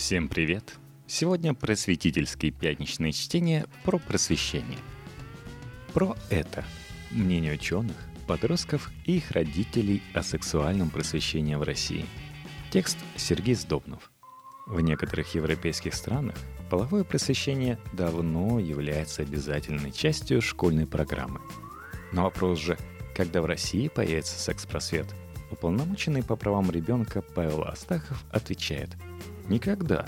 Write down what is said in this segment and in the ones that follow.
Всем привет! Сегодня просветительские пятничные чтения про просвещение. Про это мнение ученых, подростков и их родителей о сексуальном просвещении в России. Текст Сергей Сдобнов. В некоторых европейских странах половое просвещение давно является обязательной частью школьной программы. Но вопрос же, когда в России появится секс-просвет, уполномоченный по правам ребенка Павел Астахов отвечает «Никогда».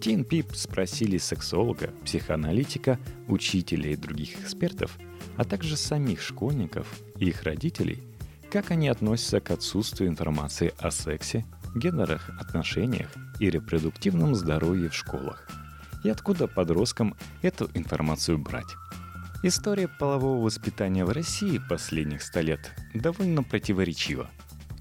Тин Пип спросили сексолога, психоаналитика, учителя и других экспертов, а также самих школьников и их родителей, как они относятся к отсутствию информации о сексе, гендерных отношениях и репродуктивном здоровье в школах. И откуда подросткам эту информацию брать? История полового воспитания в России последних 100 лет довольно противоречива.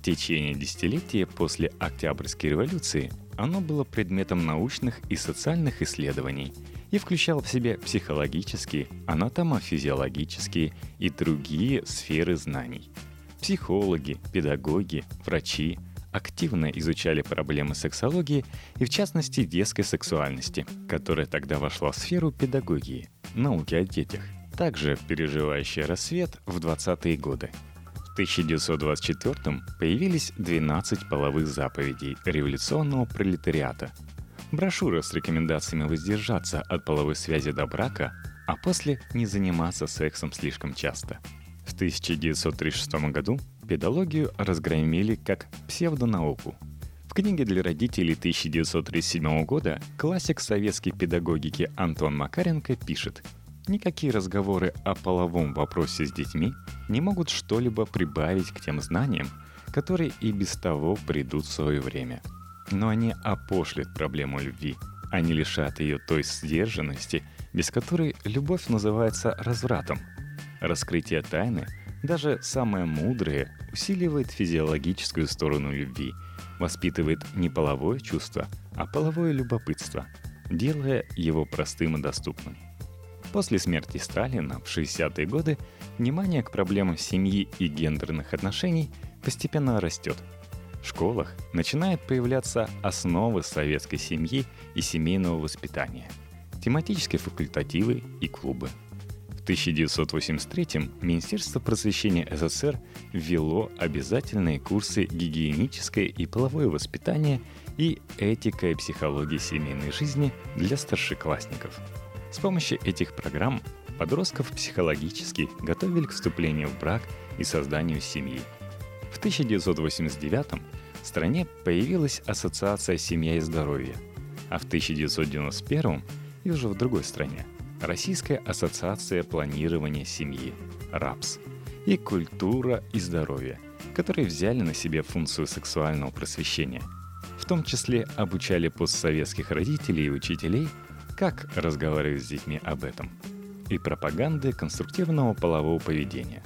Течение десятилетия после Октябрьской революции оно было предметом научных и социальных исследований и включало в себя психологические, анатомофизиологические и другие сферы знаний. Психологи, педагоги, врачи активно изучали проблемы сексологии и, в частности, детской сексуальности, которая тогда вошла в сферу педагогии, науки о детях – также переживающая рассвет в 20-е годы. В 1924 появились 12 половых заповедей революционного пролетариата. Брошюра с рекомендациями воздержаться от половой связи до брака, а после не заниматься сексом слишком часто. В 1936 году педагогию разгромили как псевдонауку. В книге для родителей 1937 года классик советской педагогики Антон Макаренко пишет – Никакие разговоры о половом вопросе с детьми не могут что-либо прибавить к тем знаниям, которые и без того придут в свое время. Но они опошлят проблему любви. Они лишат ее той сдержанности, без которой любовь называется развратом. Раскрытие тайны, даже самое мудрое, усиливает физиологическую сторону любви, воспитывает не половое чувство, а половое любопытство, делая его простым и доступным. После смерти Сталина в 60-е годы внимание к проблемам семьи и гендерных отношений постепенно растет. В школах начинают появляться основы советской семьи и семейного воспитания, тематические факультативы и клубы. В 1983 Министерство просвещения СССР ввело обязательные курсы гигиеническое и половое воспитание и этика и психология семейной жизни для старшеклассников – с помощью этих программ подростков психологически готовили к вступлению в брак и созданию семьи. В 1989 в стране появилась Ассоциация «Семья и здоровье», а в 1991 и уже в другой стране Российская ассоциация планирования семьи РАПС и «Культура и здоровье», которые взяли на себя функцию сексуального просвещения. В том числе обучали постсоветских родителей и учителей – как разговаривать с детьми об этом, и пропаганды конструктивного полового поведения.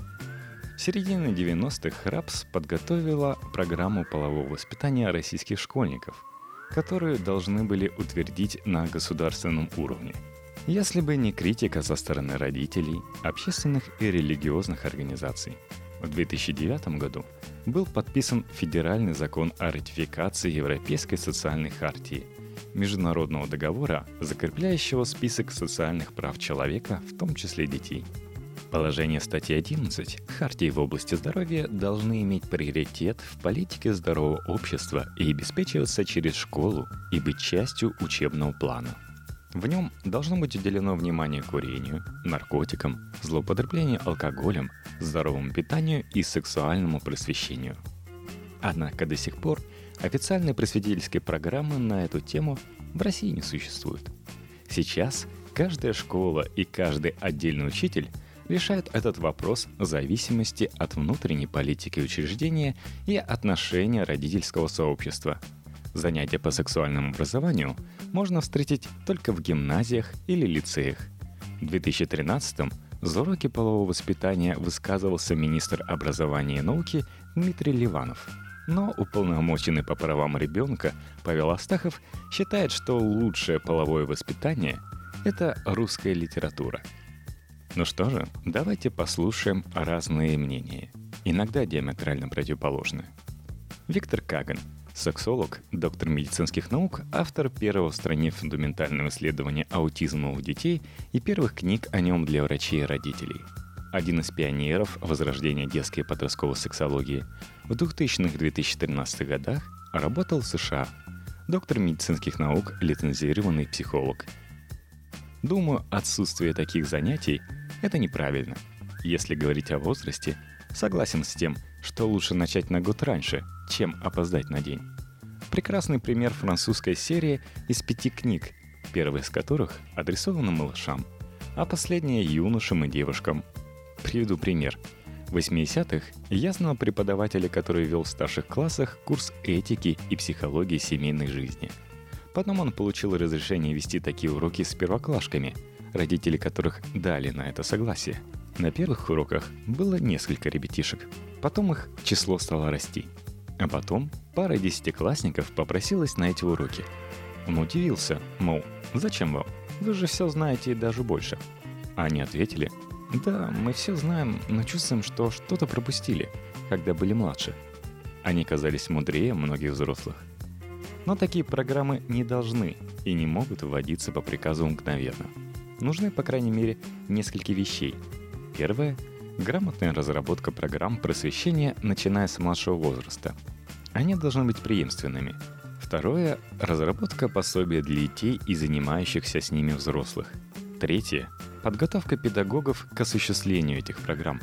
В середине 90-х РАПС подготовила программу полового воспитания российских школьников, которую должны были утвердить на государственном уровне. Если бы не критика со стороны родителей, общественных и религиозных организаций. В 2009 году был подписан федеральный закон о ратификации Европейской социальной хартии – международного договора, закрепляющего список социальных прав человека, в том числе детей. Положение статьи 11 Хартии в области здоровья должны иметь приоритет в политике здорового общества и обеспечиваться через школу и быть частью учебного плана. В нем должно быть уделено внимание курению, наркотикам, злоупотреблению алкоголем, здоровому питанию и сексуальному просвещению. Однако до сих пор – Официальной просветительской программы на эту тему в России не существует. Сейчас каждая школа и каждый отдельный учитель решают этот вопрос в зависимости от внутренней политики учреждения и отношения родительского сообщества. Занятия по сексуальному образованию можно встретить только в гимназиях или лицеях. В 2013 за уроки полового воспитания высказывался министр образования и науки Дмитрий Ливанов – но уполномоченный по правам ребенка Павел Астахов считает, что лучшее половое воспитание – это русская литература. Ну что же, давайте послушаем разные мнения, иногда диаметрально противоположные. Виктор Каган, Сексолог, доктор медицинских наук, автор первого в стране фундаментального исследования аутизма у детей и первых книг о нем для врачей и родителей. Один из пионеров возрождения детской и подростковой сексологии в 2000-2013 годах работал в США. Доктор медицинских наук, лицензированный психолог. Думаю, отсутствие таких занятий – это неправильно. Если говорить о возрасте, согласен с тем, что лучше начать на год раньше, чем опоздать на день. Прекрасный пример французской серии из пяти книг, первая из которых адресована малышам, а последняя юношам и девушкам. Приведу пример. В 80-х я знал преподавателя, который вел в старших классах курс этики и психологии семейной жизни. Потом он получил разрешение вести такие уроки с первоклашками, родители которых дали на это согласие. На первых уроках было несколько ребятишек, потом их число стало расти – а потом пара десятиклассников попросилась на эти уроки. Он удивился, мол, зачем вам? Вы же все знаете и даже больше. Они ответили, да, мы все знаем, но чувствуем, что что-то пропустили, когда были младше. Они казались мудрее многих взрослых. Но такие программы не должны и не могут вводиться по приказу мгновенно. Нужны, по крайней мере, несколько вещей. Первое Грамотная разработка программ просвещения, начиная с младшего возраста. Они должны быть преемственными. Второе – разработка пособия для детей и занимающихся с ними взрослых. Третье – подготовка педагогов к осуществлению этих программ.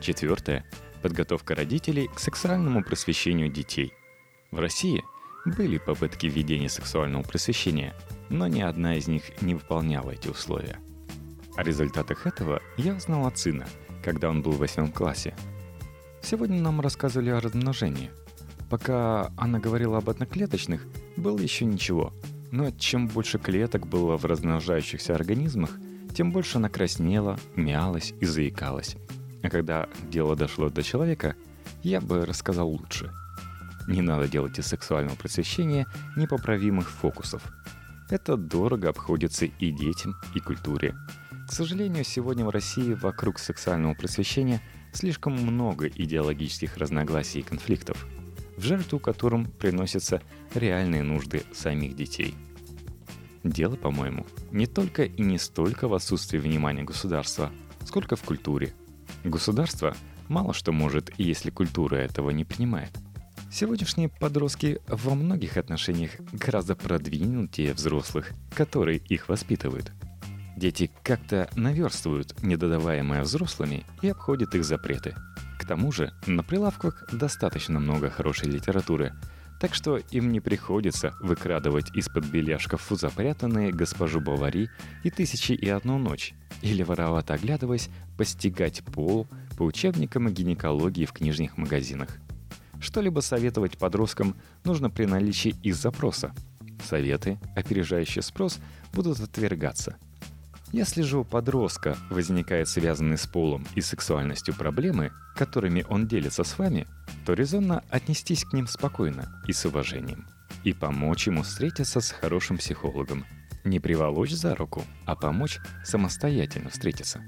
Четвертое – подготовка родителей к сексуальному просвещению детей. В России были попытки введения сексуального просвещения, но ни одна из них не выполняла эти условия. О результатах этого я узнал от сына – когда он был в восьмом классе. Сегодня нам рассказывали о размножении. Пока она говорила об одноклеточных, было еще ничего. Но чем больше клеток было в размножающихся организмах, тем больше она краснела, мялась и заикалась. А когда дело дошло до человека, я бы рассказал лучше. Не надо делать из сексуального просвещения непоправимых фокусов. Это дорого обходится и детям, и культуре. К сожалению, сегодня в России вокруг сексуального просвещения слишком много идеологических разногласий и конфликтов, в жертву которым приносятся реальные нужды самих детей. Дело, по-моему, не только и не столько в отсутствии внимания государства, сколько в культуре. Государство мало что может, если культура этого не принимает. Сегодняшние подростки во многих отношениях гораздо продвинутее взрослых, которые их воспитывают – Дети как-то наверстывают недодаваемое взрослыми и обходят их запреты. К тому же на прилавках достаточно много хорошей литературы, так что им не приходится выкрадывать из-под белья шкафу запрятанные госпожу Бавари и «Тысячи и одну ночь», или воровато оглядываясь, постигать пол по учебникам гинекологии в книжных магазинах. Что-либо советовать подросткам нужно при наличии их запроса. Советы, опережающие спрос, будут отвергаться – если же у подростка возникают связанные с полом и сексуальностью проблемы, которыми он делится с вами, то резонно отнестись к ним спокойно и с уважением. И помочь ему встретиться с хорошим психологом. Не приволочь за руку, а помочь самостоятельно встретиться.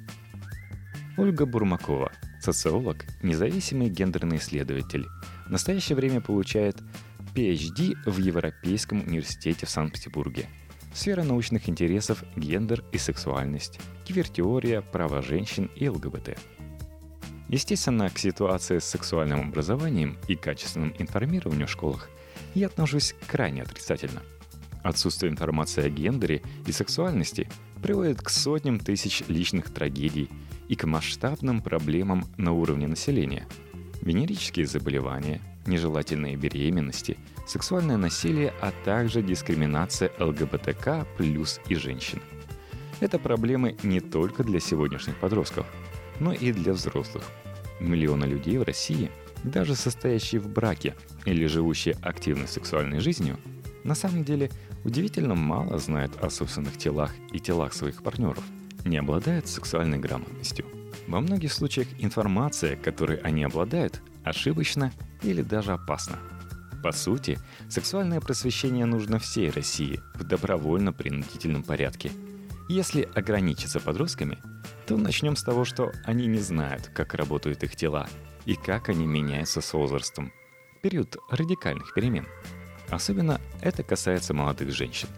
Ольга Бурмакова, социолог, независимый гендерный исследователь, в настоящее время получает PhD в Европейском университете в Санкт-Петербурге – сфера научных интересов, гендер и сексуальность, квир-теория, права женщин и ЛГБТ. Естественно, к ситуации с сексуальным образованием и качественным информированием в школах я отношусь крайне отрицательно. Отсутствие информации о гендере и сексуальности приводит к сотням тысяч личных трагедий и к масштабным проблемам на уровне населения. Венерические заболевания, нежелательные беременности, сексуальное насилие, а также дискриминация ЛГБТК плюс и женщин. Это проблемы не только для сегодняшних подростков, но и для взрослых. Миллионы людей в России, даже состоящие в браке или живущие активной сексуальной жизнью, на самом деле удивительно мало знают о собственных телах и телах своих партнеров, не обладают сексуальной грамотностью. Во многих случаях информация, которой они обладают, ошибочна или даже опасна. По сути, сексуальное просвещение нужно всей России в добровольно-принудительном порядке. Если ограничиться подростками, то начнем с того, что они не знают, как работают их тела и как они меняются с возрастом. Период радикальных перемен. Особенно это касается молодых женщин.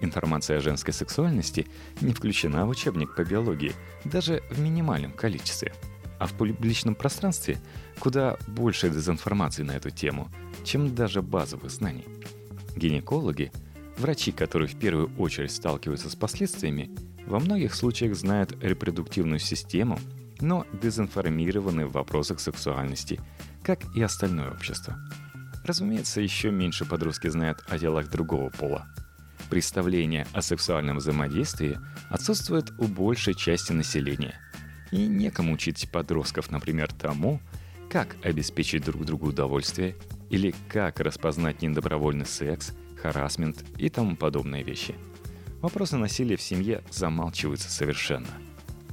Информация о женской сексуальности не включена в учебник по биологии, даже в минимальном количестве. А в публичном пространстве куда больше дезинформации на эту тему, чем даже базовых знаний. Гинекологи, врачи, которые в первую очередь сталкиваются с последствиями, во многих случаях знают репродуктивную систему, но дезинформированы в вопросах сексуальности, как и остальное общество. Разумеется, еще меньше подростки знают о делах другого пола. Представление о сексуальном взаимодействии отсутствует у большей части населения. И некому учить подростков, например, тому, как обеспечить друг другу удовольствие или как распознать недобровольный секс, харасмент и тому подобные вещи – вопросы насилия в семье замалчиваются совершенно.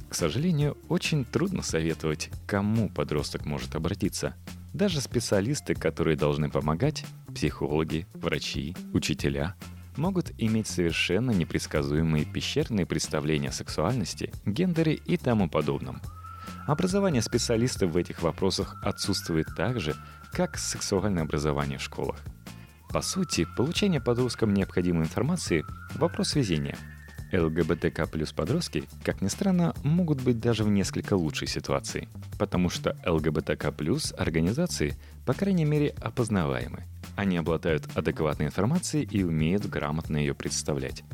К сожалению, очень трудно советовать, кому подросток может обратиться. Даже специалисты, которые должны помогать, психологи, врачи, учителя, могут иметь совершенно непредсказуемые пещерные представления о сексуальности, гендере и тому подобном. Образование специалистов в этих вопросах отсутствует так же, как сексуальное образование в школах – по сути, получение подросткам необходимой информации – вопрос везения. ЛГБТК плюс подростки, как ни странно, могут быть даже в несколько лучшей ситуации, потому что ЛГБТК плюс организации, по крайней мере, опознаваемы. Они обладают адекватной информацией и умеют грамотно ее представлять.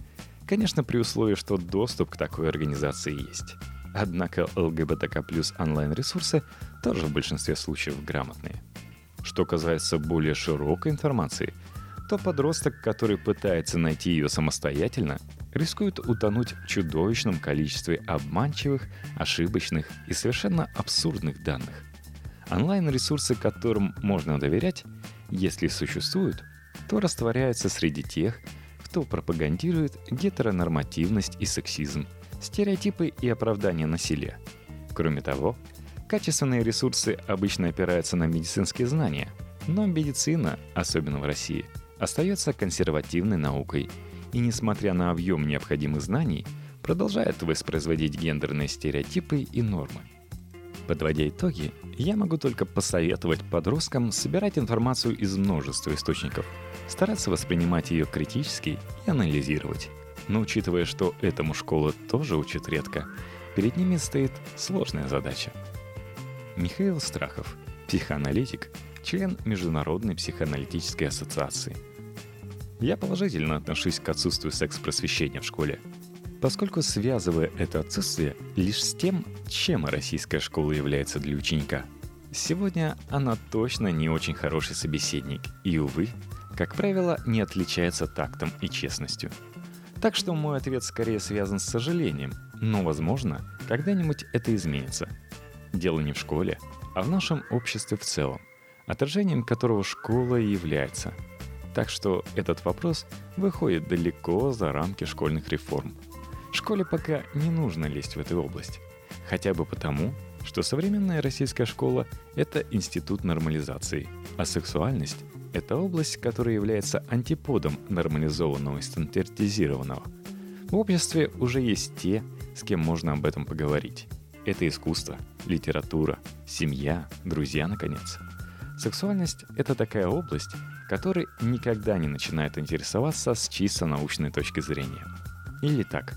Конечно, при условии, что доступ к такой организации есть. Однако ЛГБТК плюс онлайн-ресурсы тоже в большинстве случаев грамотные. Что касается более широкой информации, то подросток, который пытается найти ее самостоятельно, рискует утонуть в чудовищном количестве обманчивых, ошибочных и совершенно абсурдных данных. Онлайн-ресурсы, которым можно доверять, если существуют, то растворяются среди тех, кто пропагандирует гетеронормативность и сексизм, стереотипы и оправдание насилия. Кроме того, Качественные ресурсы обычно опираются на медицинские знания, но медицина, особенно в России, остается консервативной наукой и, несмотря на объем необходимых знаний, продолжает воспроизводить гендерные стереотипы и нормы. Подводя итоги, я могу только посоветовать подросткам собирать информацию из множества источников, стараться воспринимать ее критически и анализировать. Но учитывая, что этому школа тоже учит редко, перед ними стоит сложная задача – Михаил Страхов, психоаналитик, член Международной психоаналитической ассоциации. Я положительно отношусь к отсутствию секс-просвещения в школе, поскольку связывая это отсутствие лишь с тем, чем российская школа является для ученика. Сегодня она точно не очень хороший собеседник и, увы, как правило, не отличается тактом и честностью. Так что мой ответ скорее связан с сожалением, но, возможно, когда-нибудь это изменится – Дело не в школе, а в нашем обществе в целом, отражением которого школа и является. Так что этот вопрос выходит далеко за рамки школьных реформ. Школе пока не нужно лезть в эту область. Хотя бы потому, что современная российская школа – это институт нормализации, а сексуальность – это область, которая является антиподом нормализованного и стандартизированного. В обществе уже есть те, с кем можно об этом поговорить. Это искусство, литература, семья, друзья, наконец. Сексуальность — это такая область, которой никогда не начинает интересоваться с чисто научной точки зрения. Или так,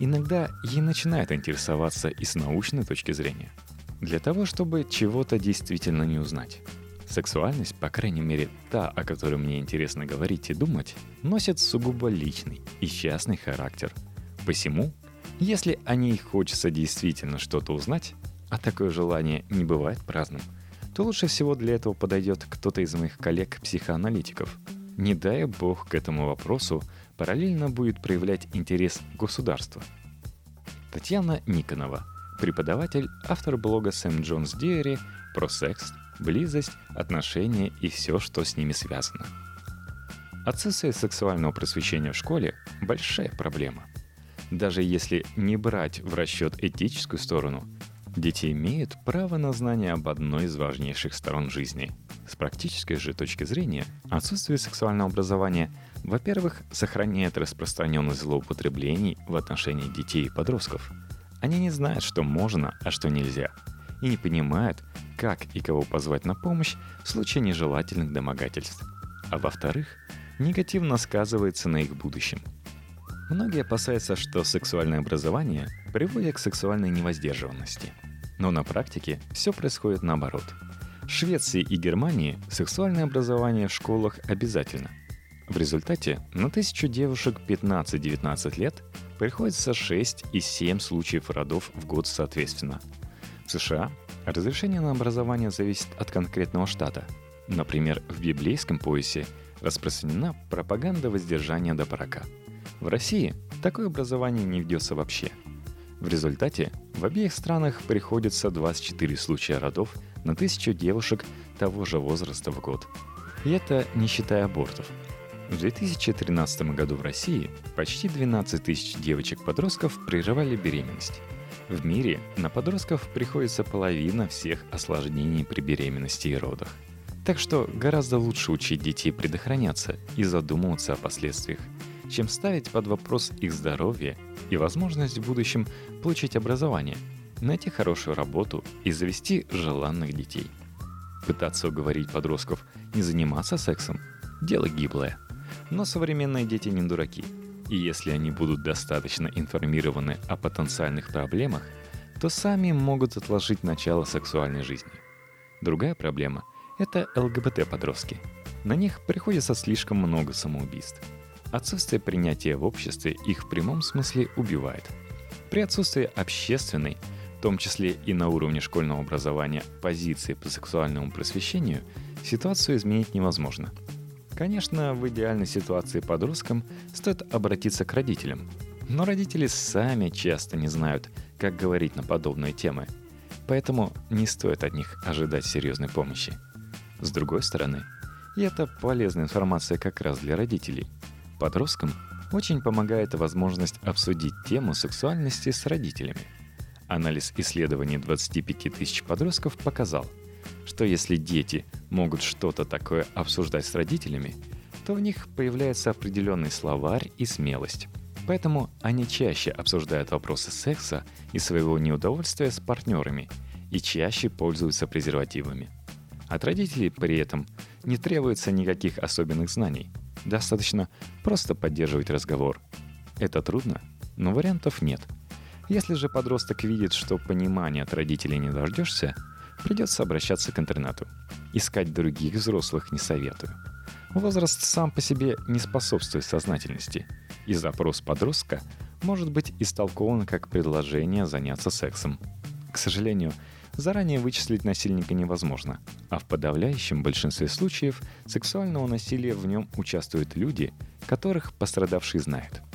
иногда ей начинает интересоваться и с научной точки зрения. Для того, чтобы чего-то действительно не узнать. Сексуальность, по крайней мере та, о которой мне интересно говорить и думать, носит сугубо личный и частный характер. Посему если о ней хочется действительно что-то узнать, а такое желание не бывает праздным, то лучше всего для этого подойдет кто-то из моих коллег-психоаналитиков. Не дай бог к этому вопросу параллельно будет проявлять интерес государства. Татьяна Никонова, преподаватель, автор блога Сэм Джонс Диари про секс, близость, отношения и все, что с ними связано. Отсутствие сексуального просвещения в школе – большая проблема. Даже если не брать в расчет этическую сторону, дети имеют право на знание об одной из важнейших сторон жизни. С практической же точки зрения, отсутствие сексуального образования, во-первых, сохраняет распространенность злоупотреблений в отношении детей и подростков. Они не знают, что можно, а что нельзя, и не понимают, как и кого позвать на помощь в случае нежелательных домогательств. А во-вторых, негативно сказывается на их будущем. Многие опасаются, что сексуальное образование приводит к сексуальной невоздержанности. Но на практике все происходит наоборот. В Швеции и Германии сексуальное образование в школах обязательно. В результате на тысячу девушек 15-19 лет приходится 6 и 7 случаев родов в год соответственно. В США разрешение на образование зависит от конкретного штата. Например, в библейском поясе распространена пропаганда воздержания до брака. В России такое образование не ведется вообще. В результате в обеих странах приходится 24 случая родов на тысячу девушек того же возраста в год. И это не считая абортов – в 2013 году в России почти 12 тысяч девочек-подростков прерывали беременность. В мире на подростков приходится половина всех осложнений при беременности и родах. Так что гораздо лучше учить детей предохраняться и задумываться о последствиях, чем ставить под вопрос их здоровье и возможность в будущем получить образование, найти хорошую работу и завести желанных детей. Пытаться уговорить подростков не заниматься сексом – дело гиблое – но современные дети не дураки. И если они будут достаточно информированы о потенциальных проблемах, то сами могут отложить начало сексуальной жизни. Другая проблема – это ЛГБТ-подростки. На них приходится слишком много самоубийств. Отсутствие принятия в обществе их в прямом смысле убивает. При отсутствии общественной, в том числе и на уровне школьного образования, позиции по сексуальному просвещению, ситуацию изменить невозможно – Конечно, в идеальной ситуации подросткам стоит обратиться к родителям. Но родители сами часто не знают, как говорить на подобные темы. Поэтому не стоит от них ожидать серьезной помощи. С другой стороны, и это полезная информация как раз для родителей. Подросткам очень помогает возможность обсудить тему сексуальности с родителями. Анализ исследований 25 тысяч подростков показал – что если дети могут что-то такое обсуждать с родителями, то в них появляется определенный словарь и смелость. Поэтому они чаще обсуждают вопросы секса и своего неудовольствия с партнерами и чаще пользуются презервативами. От родителей при этом не требуется никаких особенных знаний. Достаточно просто поддерживать разговор. Это трудно, но вариантов нет. Если же подросток видит, что понимания от родителей не дождешься – придется обращаться к интернету. Искать других взрослых не советую. Возраст сам по себе не способствует сознательности, и запрос подростка может быть истолкован как предложение заняться сексом. К сожалению, заранее вычислить насильника невозможно, а в подавляющем большинстве случаев сексуального насилия в нем участвуют люди, которых пострадавший знает –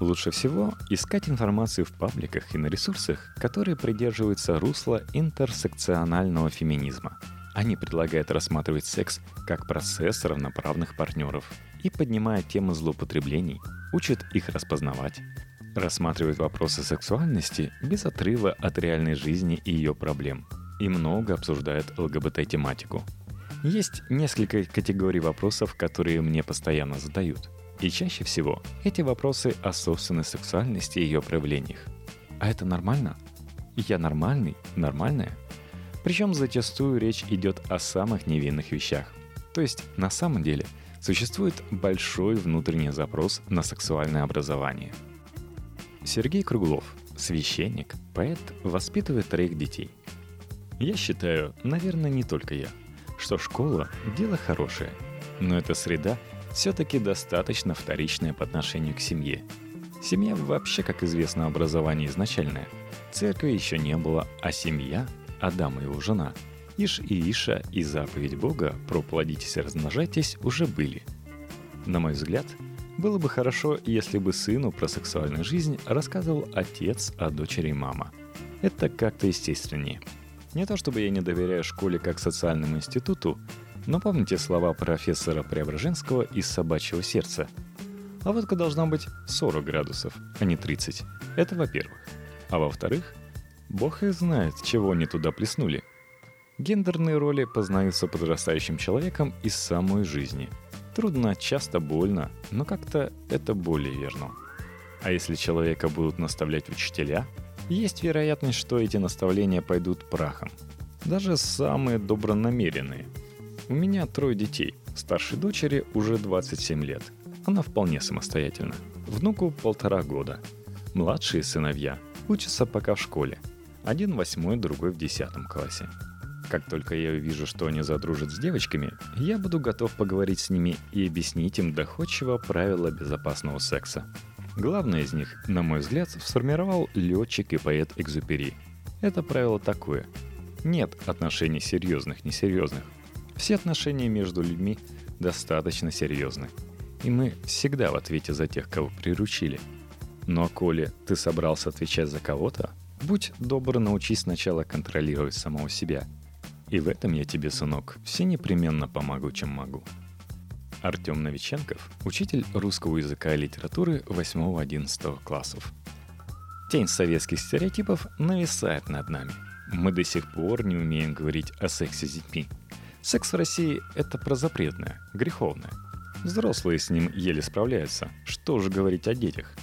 Лучше всего искать информацию в пабликах и на ресурсах, которые придерживаются русла интерсекционального феминизма. Они предлагают рассматривать секс как процесс равноправных партнеров и поднимая темы злоупотреблений, учат их распознавать, рассматривают вопросы сексуальности без отрыва от реальной жизни и ее проблем, и много обсуждают ЛГБТ-тематику. Есть несколько категорий вопросов, которые мне постоянно задают – и чаще всего эти вопросы о собственной сексуальности и ее проявлениях. А это нормально? Я нормальный? Нормальная? Причем зачастую речь идет о самых невинных вещах. То есть на самом деле существует большой внутренний запрос на сексуальное образование. Сергей Круглов, священник, поэт, воспитывает троих детей. Я считаю, наверное, не только я, что школа – дело хорошее, но это среда, все-таки достаточно вторичное по отношению к семье. Семья вообще, как известно, образование изначальное. Церкви еще не было, а семья, Адам и его жена, Иш и Иша и заповедь Бога про плодитесь и размножайтесь уже были. На мой взгляд, было бы хорошо, если бы сыну про сексуальную жизнь рассказывал отец, а дочери мама. Это как-то естественнее. Не то чтобы я не доверяю школе как социальному институту, но помните слова профессора Преображенского из «Собачьего сердца»? А водка должна быть 40 градусов, а не 30. Это во-первых. А во-вторых, бог их знает, чего они туда плеснули. Гендерные роли познаются подрастающим человеком из самой жизни. Трудно, часто больно, но как-то это более верно. А если человека будут наставлять учителя, есть вероятность, что эти наставления пойдут прахом. Даже самые добронамеренные – у меня трое детей, Старшей дочери уже 27 лет. Она вполне самостоятельна. Внуку полтора года. Младшие сыновья учатся пока в школе. Один восьмой, другой в десятом классе. Как только я увижу, что они задружат с девочками, я буду готов поговорить с ними и объяснить им доходчиво правила безопасного секса. Главное из них, на мой взгляд, сформировал летчик и поэт Экзупери. Это правило такое. Нет отношений серьезных-несерьезных. Все отношения между людьми достаточно серьезны. И мы всегда в ответе за тех, кого приручили. Но коли ты собрался отвечать за кого-то, будь добр, научись сначала контролировать самого себя – и в этом я тебе, сынок, все непременно помогу, чем могу. Артем Новиченков, учитель русского языка и литературы 8-11 классов. Тень советских стереотипов нависает над нами. Мы до сих пор не умеем говорить о сексе с детьми. Секс в России – это прозапретное, греховное. Взрослые с ним еле справляются. Что же говорить о детях?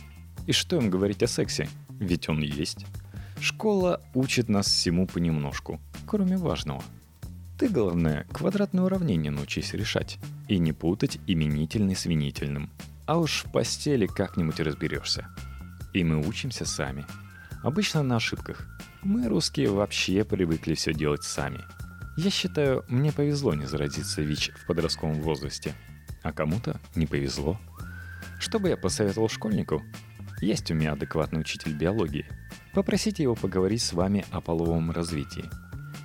И что им говорить о сексе? Ведь он есть. Школа учит нас всему понемножку, кроме важного – ты, главное, квадратное уравнение научись решать. И не путать именительный с винительным. А уж в постели как-нибудь разберешься. И мы учимся сами. Обычно на ошибках. Мы, русские, вообще привыкли все делать сами. Я считаю, мне повезло не заразиться ВИЧ в подростковом возрасте. А кому-то не повезло. Что бы я посоветовал школьнику? Есть у меня адекватный учитель биологии. Попросите его поговорить с вами о половом развитии.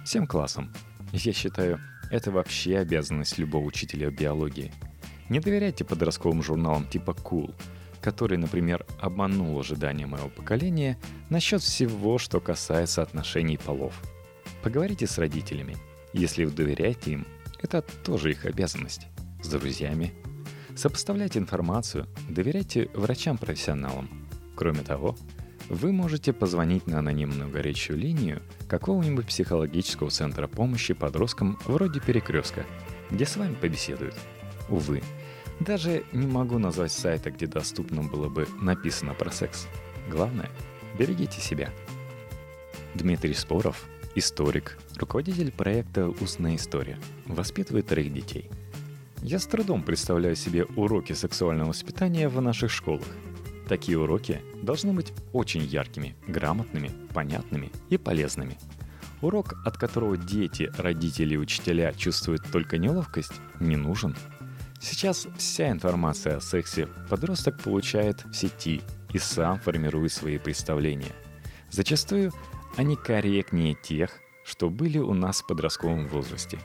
Всем классом. Я считаю, это вообще обязанность любого учителя биологии. Не доверяйте подростковым журналам типа Cool, который, например, обманул ожидания моего поколения насчет всего, что касается отношений полов. Поговорите с родителями. Если вы доверяете им, это тоже их обязанность. С друзьями. Сопоставляйте информацию, доверяйте врачам-профессионалам. Кроме того, вы можете позвонить на анонимную горячую линию какого-нибудь психологического центра помощи подросткам вроде «Перекрестка», где с вами побеседуют. Увы, даже не могу назвать сайта, где доступно было бы написано про секс. Главное, берегите себя. Дмитрий Споров, историк, руководитель проекта «Устная история», воспитывает троих детей. Я с трудом представляю себе уроки сексуального воспитания в наших школах – Такие уроки должны быть очень яркими, грамотными, понятными и полезными. Урок, от которого дети, родители и учителя чувствуют только неловкость, не нужен. Сейчас вся информация о сексе подросток получает в сети и сам формирует свои представления. Зачастую они корректнее тех, что были у нас в подростковом возрасте.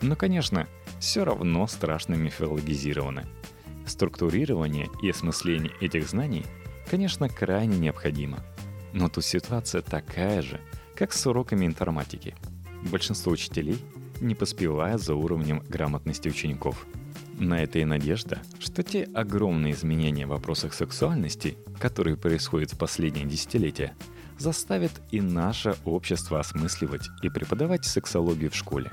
Но, конечно, все равно страшно мифологизированы – Структурирование и осмысление этих знаний, конечно, крайне необходимо. Но тут ситуация такая же, как с уроками информатики. Большинство учителей не поспевают за уровнем грамотности учеников. На это и надежда, что те огромные изменения в вопросах сексуальности, которые происходят в последние десятилетия, заставят и наше общество осмысливать и преподавать сексологию в школе.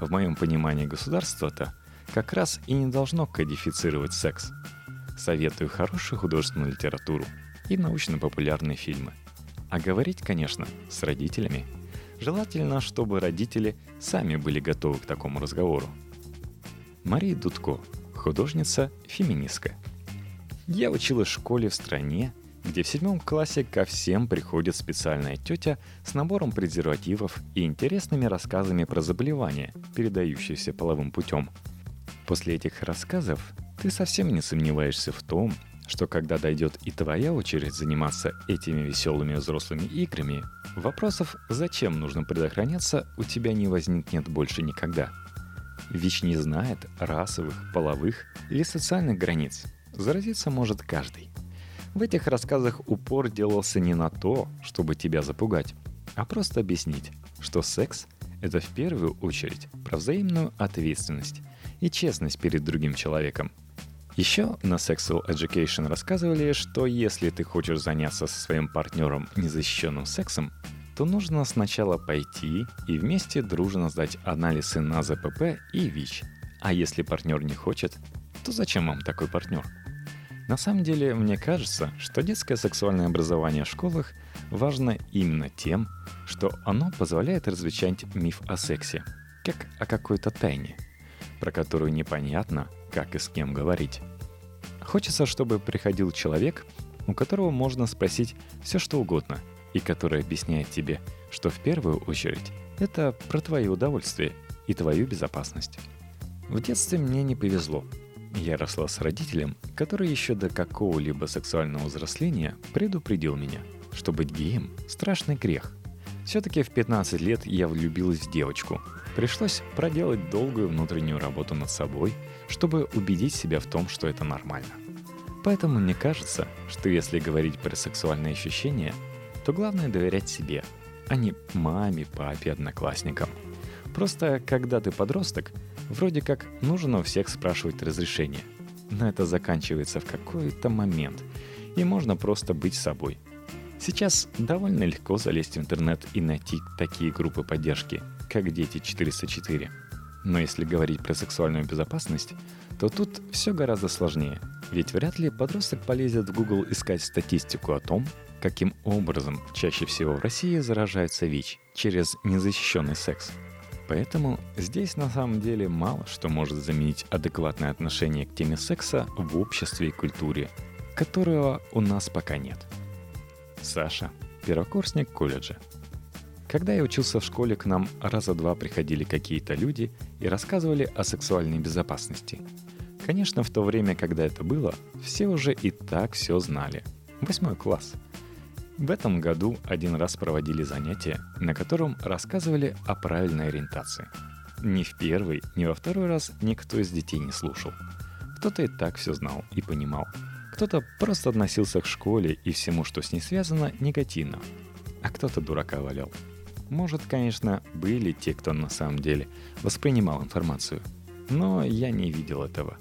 В моем понимании государства-то – как раз и не должно кодифицировать секс. Советую хорошую художественную литературу и научно-популярные фильмы. А говорить, конечно, с родителями. Желательно, чтобы родители сами были готовы к такому разговору. Мария Дудко, художница, феминистка. Я училась в школе в стране, где в седьмом классе ко всем приходит специальная тетя с набором презервативов и интересными рассказами про заболевания, передающиеся половым путем – После этих рассказов ты совсем не сомневаешься в том, что когда дойдет и твоя очередь заниматься этими веселыми взрослыми играми, вопросов, зачем нужно предохраняться, у тебя не возникнет больше никогда. ВИЧ не знает расовых, половых или социальных границ. Заразиться может каждый. В этих рассказах упор делался не на то, чтобы тебя запугать, а просто объяснить, что секс — это в первую очередь про взаимную ответственность и честность перед другим человеком. Еще на Sexual Education рассказывали, что если ты хочешь заняться со своим партнером незащищенным сексом, то нужно сначала пойти и вместе дружно сдать анализы на ЗПП и ВИЧ. А если партнер не хочет, то зачем вам такой партнер? На самом деле, мне кажется, что детское сексуальное образование в школах важно именно тем, что оно позволяет развечать миф о сексе, как о какой-то тайне – про которую непонятно, как и с кем говорить. Хочется, чтобы приходил человек, у которого можно спросить все что угодно, и который объясняет тебе, что в первую очередь это про твое удовольствие и твою безопасность. В детстве мне не повезло. Я росла с родителем, который еще до какого-либо сексуального взросления предупредил меня, что быть геем – страшный грех. Все-таки в 15 лет я влюбилась в девочку. Пришлось проделать долгую внутреннюю работу над собой, чтобы убедить себя в том, что это нормально. Поэтому мне кажется, что если говорить про сексуальные ощущения, то главное доверять себе, а не маме, папе, одноклассникам. Просто когда ты подросток, вроде как нужно у всех спрашивать разрешение. Но это заканчивается в какой-то момент, и можно просто быть собой. Сейчас довольно легко залезть в интернет и найти такие группы поддержки, как «Дети 404». Но если говорить про сексуальную безопасность, то тут все гораздо сложнее. Ведь вряд ли подросток полезет в Google искать статистику о том, каким образом чаще всего в России заражаются ВИЧ через незащищенный секс. Поэтому здесь на самом деле мало что может заменить адекватное отношение к теме секса в обществе и культуре, которого у нас пока нет. Саша, первокурсник колледжа. Когда я учился в школе, к нам раза два приходили какие-то люди и рассказывали о сексуальной безопасности. Конечно, в то время, когда это было, все уже и так все знали. Восьмой класс – в этом году один раз проводили занятие, на котором рассказывали о правильной ориентации. Ни в первый, ни во второй раз никто из детей не слушал. Кто-то и так все знал и понимал. Кто-то просто относился к школе и всему, что с ней связано, негативно. А кто-то дурака валял. Может, конечно, были те, кто на самом деле воспринимал информацию. Но я не видел этого.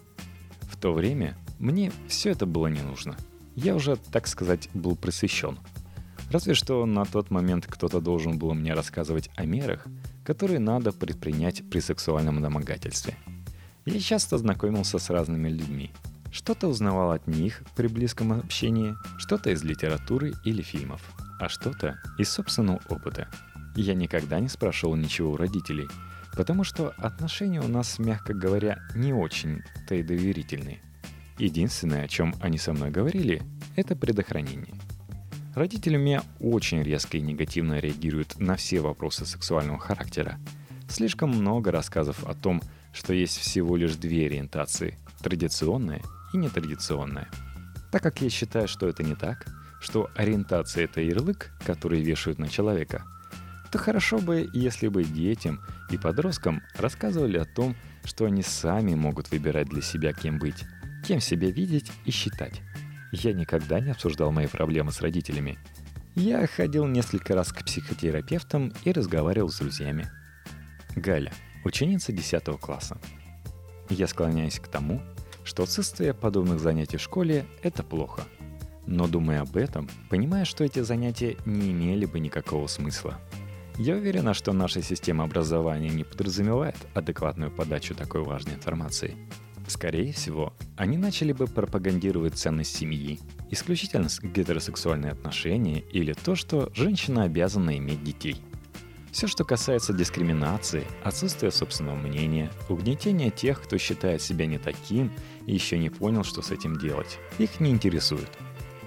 В то время мне все это было не нужно. Я уже, так сказать, был просвещен – Разве что на тот момент кто-то должен был мне рассказывать о мерах, которые надо предпринять при сексуальном домогательстве. Я часто знакомился с разными людьми. Что-то узнавал от них при близком общении, что-то из литературы или фильмов, а что-то из собственного опыта. Я никогда не спрашивал ничего у родителей, потому что отношения у нас, мягко говоря, не очень-то и доверительные. Единственное, о чем они со мной говорили, это предохранение – Родители у меня очень резко и негативно реагируют на все вопросы сексуального характера. Слишком много рассказов о том, что есть всего лишь две ориентации – традиционная и нетрадиционная. Так как я считаю, что это не так, что ориентация – это ярлык, который вешают на человека, то хорошо бы, если бы детям и подросткам рассказывали о том, что они сами могут выбирать для себя кем быть, кем себя видеть и считать. Я никогда не обсуждал мои проблемы с родителями. Я ходил несколько раз к психотерапевтам и разговаривал с друзьями. Галя, ученица 10 класса. Я склоняюсь к тому, что отсутствие подобных занятий в школе – это плохо. Но думая об этом, понимая, что эти занятия не имели бы никакого смысла. Я уверена, что наша система образования не подразумевает адекватную подачу такой важной информации – Скорее всего, они начали бы пропагандировать ценность семьи, исключительно гетеросексуальные отношения или то, что женщина обязана иметь детей. Все, что касается дискриминации, отсутствия собственного мнения, угнетения тех, кто считает себя не таким и еще не понял, что с этим делать, их не интересует.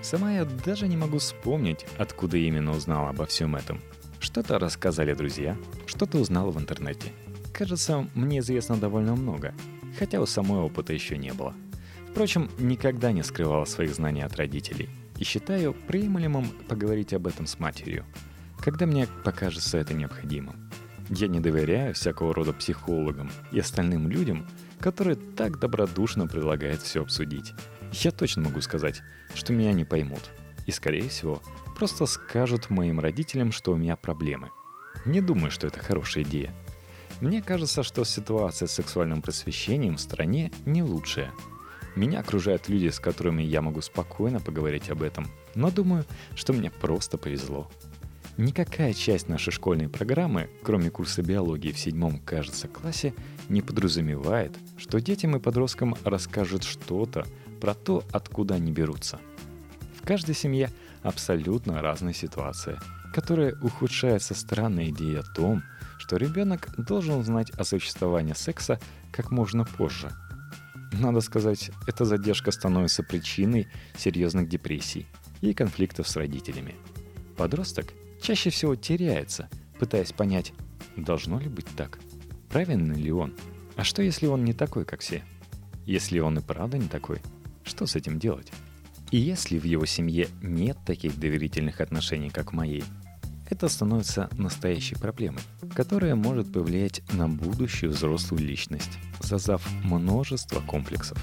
Сама я даже не могу вспомнить, откуда именно узнала обо всем этом. Что-то рассказали друзья, что-то узнала в интернете. Кажется, мне известно довольно много, хотя у самой опыта еще не было. Впрочем, никогда не скрывала своих знаний от родителей и считаю приемлемым поговорить об этом с матерью, когда мне покажется это необходимым. Я не доверяю всякого рода психологам и остальным людям, которые так добродушно предлагают все обсудить. Я точно могу сказать, что меня не поймут. И, скорее всего, просто скажут моим родителям, что у меня проблемы. Не думаю, что это хорошая идея. Мне кажется, что ситуация с сексуальным просвещением в стране не лучшая. Меня окружают люди, с которыми я могу спокойно поговорить об этом, но думаю, что мне просто повезло. Никакая часть нашей школьной программы, кроме курса биологии в седьмом, кажется, классе, не подразумевает, что детям и подросткам расскажут что-то про то, откуда они берутся. В каждой семье абсолютно разная ситуация, которая ухудшается странной идеей о том, что ребенок должен знать о существовании секса как можно позже. Надо сказать, эта задержка становится причиной серьезных депрессий и конфликтов с родителями. Подросток чаще всего теряется, пытаясь понять, должно ли быть так, правильно ли он, а что если он не такой, как все? Если он и правда не такой, что с этим делать? И если в его семье нет таких доверительных отношений, как в моей, это становится настоящей проблемой, которая может повлиять на будущую взрослую личность, создав множество комплексов.